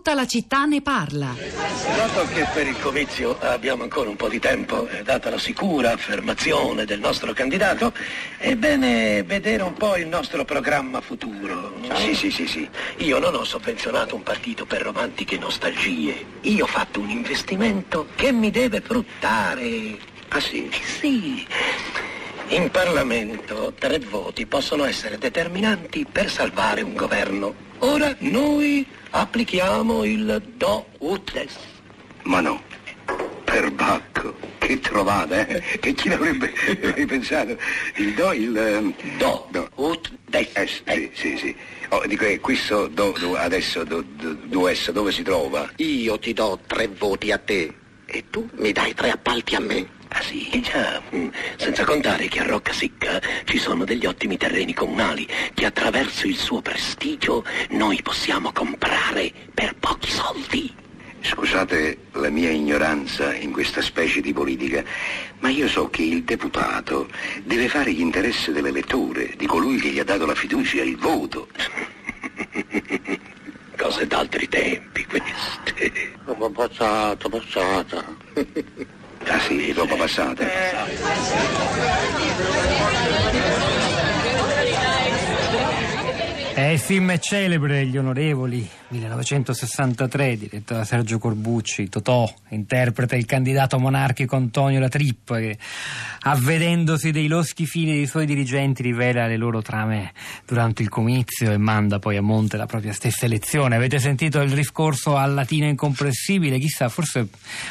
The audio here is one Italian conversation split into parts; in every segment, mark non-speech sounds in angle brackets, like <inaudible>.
Tutta la città ne parla. Dato che per il comizio abbiamo ancora un po' di tempo, e data la sicura affermazione del nostro candidato, è bene vedere un po' il nostro programma futuro. Sì, sì, sì, sì. Io non ho sovvenzionato un partito per romantiche nostalgie. Io ho fatto un investimento che mi deve fruttare. Ah sì? Sì. In Parlamento tre voti possono essere determinanti per salvare un governo. Ora noi applichiamo il do ut des. Ma no. Perbacco. Che trovata, eh? Che chi l'avrebbe pensato? Il do, il... ehm, Do, do. ut des. Eh, sì, sì, sì. Oh, dico, eh, questo do, do- adesso, do, do, do S, dove si trova? Io ti do tre voti a te e tu mi dai tre appalti a me. Ah sì, già. Mm. Senza contare che a Rocca Sicca ci sono degli ottimi terreni comunali che attraverso il suo prestigio noi possiamo comprare per pochi soldi. Scusate la mia ignoranza in questa specie di politica, ma io so che il deputato deve fare gli interessi dell'elettore, di colui che gli ha dato la fiducia, il voto. <laughs> Cose d'altri tempi queste. Roba passata, passata. Ah sì, roba passata. È il film celebre Gli Onorevoli 1963 diretto da Sergio Corbucci Totò interpreta il candidato monarchico Antonio La Trippa che avvedendosi dei loschi fini dei suoi dirigenti rivela le loro trame durante il comizio e manda poi a monte la propria stessa elezione. Avete sentito il discorso al latino incomprensibile chissà forse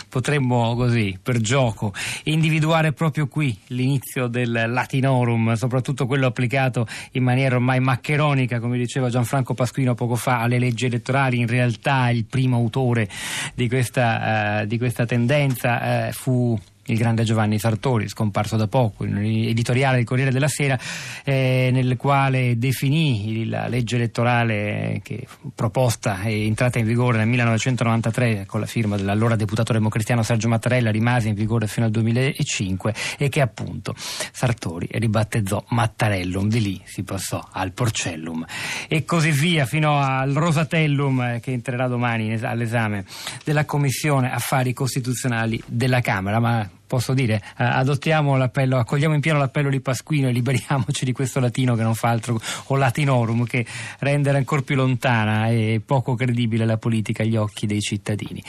potremmo così per gioco individuare proprio qui l'inizio del latinorum soprattutto quello applicato in maniera ormai maccheronica come diceva Gianfranco Pasquino poco fa alle leggi elettorali in realtà il primo autore di questa, eh, di questa tendenza eh, fu il grande Giovanni Sartori, scomparso da poco, in un editoriale del Corriere della Sera, eh, nel quale definì la legge elettorale che proposta e entrata in vigore nel 1993 con la firma dell'allora deputato democristiano Sergio Mattarella, rimase in vigore fino al 2005 e che appunto Sartori ribattezzò Mattarellum, di lì si passò al Porcellum. E così via fino al Rosatellum eh, che entrerà domani all'esame della Commissione Affari Costituzionali della Camera, ma posso dire, eh, adottiamo l'appello, accogliamo in pieno l'appello di Pasquino e liberiamoci di questo latino che non fa altro, o latinorum, che rendere ancora più lontana e poco credibile la politica agli occhi dei cittadini.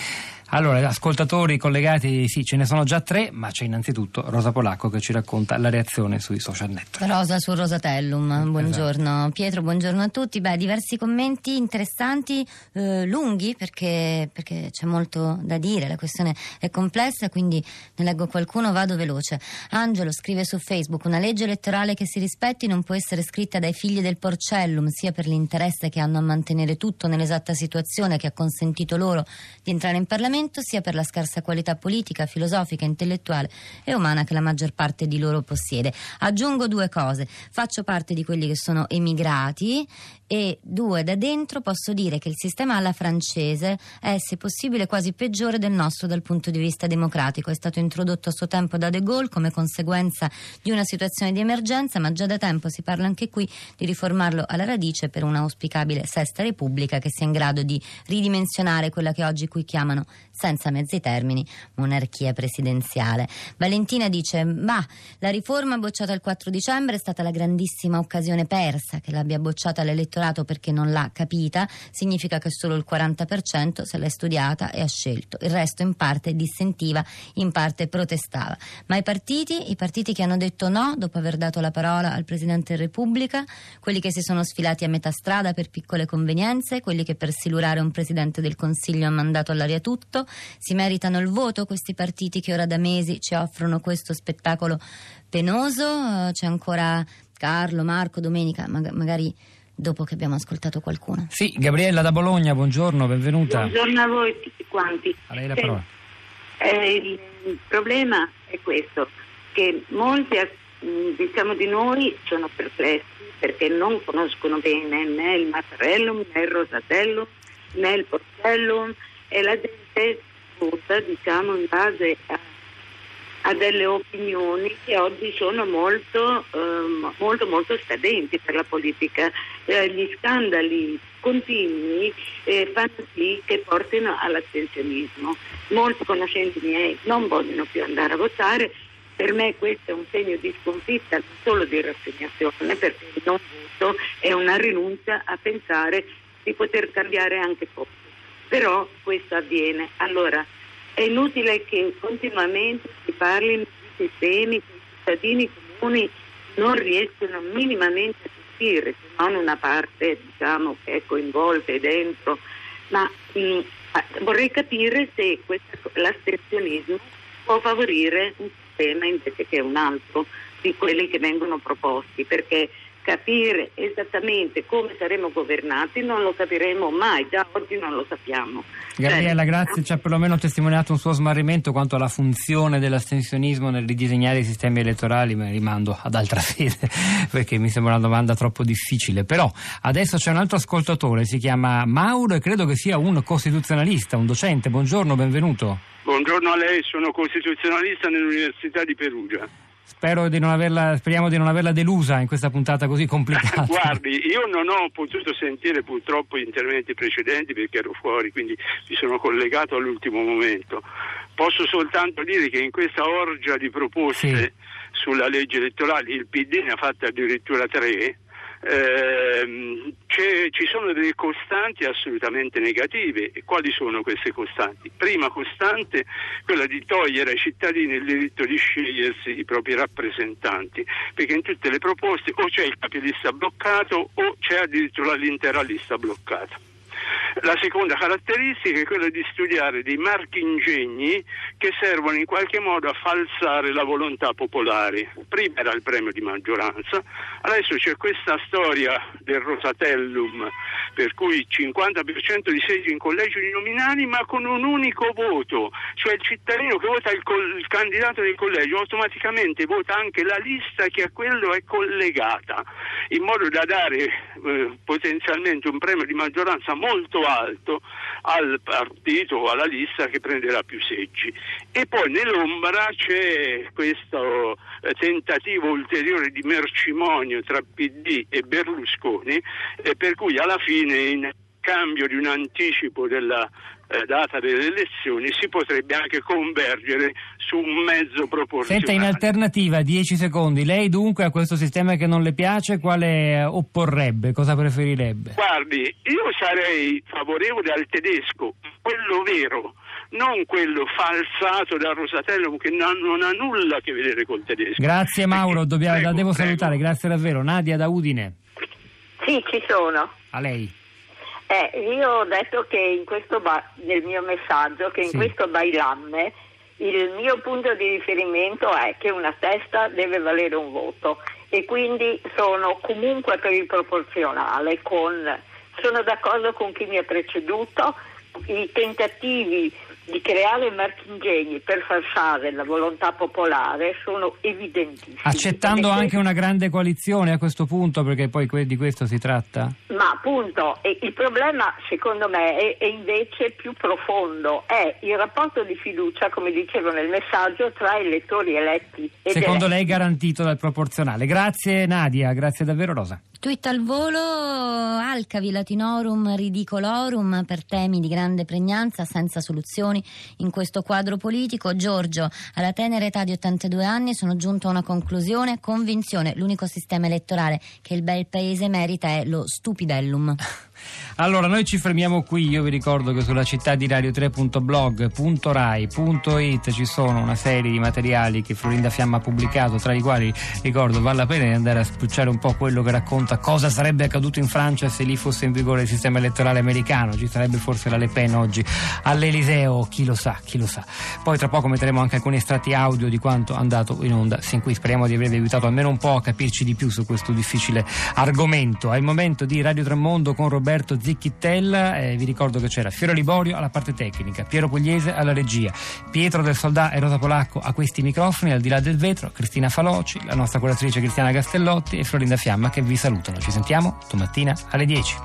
Allora, ascoltatori collegati, sì, ce ne sono già tre, ma c'è innanzitutto Rosa Polacco che ci racconta la reazione sui social network. Rosa su Rosatellum, buongiorno Pietro, buongiorno a tutti. Beh, diversi commenti interessanti, eh, lunghi perché, perché c'è molto da dire, la questione è complessa, quindi ne leggo qualcuno, vado veloce. Angelo scrive su Facebook: Una legge elettorale che si rispetti non può essere scritta dai figli del Porcellum, sia per l'interesse che hanno a mantenere tutto nell'esatta situazione che ha consentito loro di entrare in Parlamento, sia per la scarsa qualità politica, filosofica, intellettuale e umana che la maggior parte di loro possiede. Aggiungo due cose: faccio parte di quelli che sono emigrati e due, da dentro posso dire che il sistema alla francese è, se possibile, quasi peggiore del nostro dal punto di vista democratico. È stato introdotto a suo tempo da De Gaulle come conseguenza di una situazione di emergenza, ma già da tempo si parla anche qui di riformarlo alla radice per un'auspicabile sesta repubblica che sia in grado di ridimensionare quella che oggi qui chiamano, senza mezzi termini, monarchia presidenziale. Valentina dice: Ma la riforma bocciata il 4 dicembre è stata la grandissima occasione persa che l'abbia bocciata l'elettorato perché non l'ha capita, significa che solo il 40% se l'è studiata e ha scelto. Il resto in parte dissentiva, in parte protestava. Ma i partiti, i partiti che hanno detto no dopo aver dato la parola al Presidente della Repubblica, quelli che si sono sfilati a metà strada per piccole convenienze, quelli che per silurare un Presidente del Consiglio hanno mandato all'aria tutto, si meritano il voto questi partiti che ora da mesi ci offrono questo spettacolo penoso? Eh, C'è ancora Carlo, Marco, Domenica, mag- magari dopo che abbiamo ascoltato qualcuno. Sì, Gabriella da Bologna, buongiorno, benvenuta. Buongiorno a voi tutti quanti. A lei la Eh, parola. eh, il problema è questo, che molti eh, diciamo di noi sono perplessi perché non conoscono bene né il Mattarellum, né il Rosatellum, né il Porcellum e la gente vota diciamo in base a ha delle opinioni che oggi sono molto, ehm, molto, molto scadenti per la politica. Eh, gli scandali continui eh, fanno sì che portino all'astensionismo. Molti conoscenti miei non vogliono più andare a votare. Per me questo è un segno di sconfitta, non solo di rassegnazione, perché il non voto è una rinuncia a pensare di poter cambiare anche poco. Però questo avviene. Allora, è inutile che continuamente si parli di sistemi che i cittadini comuni non riescono minimamente a gestire, se non una parte diciamo, che è coinvolta dentro, ma mh, vorrei capire se l'astensionismo può favorire un sistema invece che un altro di quelli che vengono proposti, perché capire esattamente come saremo governati non lo capiremo mai, già oggi non lo sappiamo. Gabriella, grazie, ci ha perlomeno testimoniato un suo smarrimento quanto alla funzione dell'astensionismo nel ridisegnare i sistemi elettorali, ma rimando ad altra <laughs> fede perché mi sembra una domanda troppo difficile. Però adesso c'è un altro ascoltatore, si chiama Mauro e credo che sia un costituzionalista, un docente. Buongiorno, benvenuto. Buongiorno a lei, sono costituzionalista nell'Università di Perugia. Di averla, speriamo di non averla delusa in questa puntata così complicata. <laughs> Guardi, io non ho potuto sentire purtroppo gli interventi precedenti perché ero fuori, quindi mi sono collegato all'ultimo momento. Posso soltanto dire che in questa orgia di proposte sì. sulla legge elettorale il PD ne ha fatte addirittura tre eh, ci sono delle costanti assolutamente negative. E quali sono queste costanti? Prima costante quella di togliere ai cittadini il diritto di scegliersi i propri rappresentanti, perché in tutte le proposte o c'è il capilista bloccato o c'è addirittura l'intera lista bloccata. La seconda caratteristica è quella di studiare dei marchi ingegni che servono in qualche modo a falsare la volontà popolare. Prima era il premio di maggioranza, adesso c'è questa storia del Rosatellum, per cui il 50% di seggi in collegi uninominali ma con un unico voto, cioè il cittadino che vota il, col- il candidato del collegio automaticamente vota anche la lista che a quello è collegata, in modo da dare eh, potenzialmente un premio di maggioranza molto alto al partito o alla lista che prenderà più seggi. E poi nell'ombra c'è questo eh, tentativo ulteriore di mercimonio tra PD e Berlusconi, eh, per cui alla fine in cambio di un anticipo della eh, data delle elezioni si potrebbe anche convergere su un mezzo proporzionale. Senta, in alternativa, 10 secondi, lei dunque a questo sistema che non le piace quale opporrebbe, cosa preferirebbe? Guardi, io sarei favorevole al tedesco, quello vero, non quello falsato da Rosatellum che non, non, ha nulla a che vedere col tedesco. Grazie Mauro, dobbiamo, prego, la devo prego. salutare, grazie davvero. Nadia da Udine. Sì, ci sono. A lei. Eh, io ho detto che in questo ba- nel mio messaggio che in sì. questo bailamme il mio punto di riferimento è che una testa deve valere un voto e quindi sono comunque per il proporzionale con, sono d'accordo con chi mi ha preceduto i tentativi di creare marchingegni per falsare la volontà popolare sono evidentissimi. Accettando anche una grande coalizione a questo punto, perché poi di questo si tratta? Ma appunto, il problema secondo me è, è invece più profondo, è il rapporto di fiducia, come dicevo nel messaggio, tra elettori eletti. Secondo eletti. lei garantito dal proporzionale. Grazie Nadia, grazie davvero Rosa. Tweet al volo, Alcavi Latinorum Ridicolorum per temi di grande pregnanza senza soluzioni in questo quadro politico. Giorgio, alla tenera età di 82 anni sono giunto a una conclusione, convinzione, l'unico sistema elettorale che il bel paese merita è lo stupidellum. <laughs> Allora, noi ci fermiamo qui. Io vi ricordo che sulla città di radio3.blog.rai.it ci sono una serie di materiali che Florinda Fiamma ha pubblicato, tra i quali ricordo vale la pena andare a spulciare un po' quello che racconta cosa sarebbe accaduto in Francia se lì fosse in vigore il sistema elettorale americano. Ci sarebbe forse la Le Pen oggi all'Eliseo, chi lo sa, chi lo sa. Poi tra poco metteremo anche alcuni estratti audio di quanto è andato in onda sin qui. Speriamo di avervi aiutato almeno un po' a capirci di più su questo difficile argomento. È il momento di Radio Tremondo con Roberto Zicchi Zicchittella, eh, vi ricordo che c'era Fiore Liborio alla parte tecnica, Piero Pugliese alla regia, Pietro del Soldà e Rosa Polacco a questi microfoni, al di là del vetro, Cristina Faloci, la nostra curatrice Cristiana Castellotti e Florinda Fiamma che vi salutano. Ci sentiamo domattina alle 10.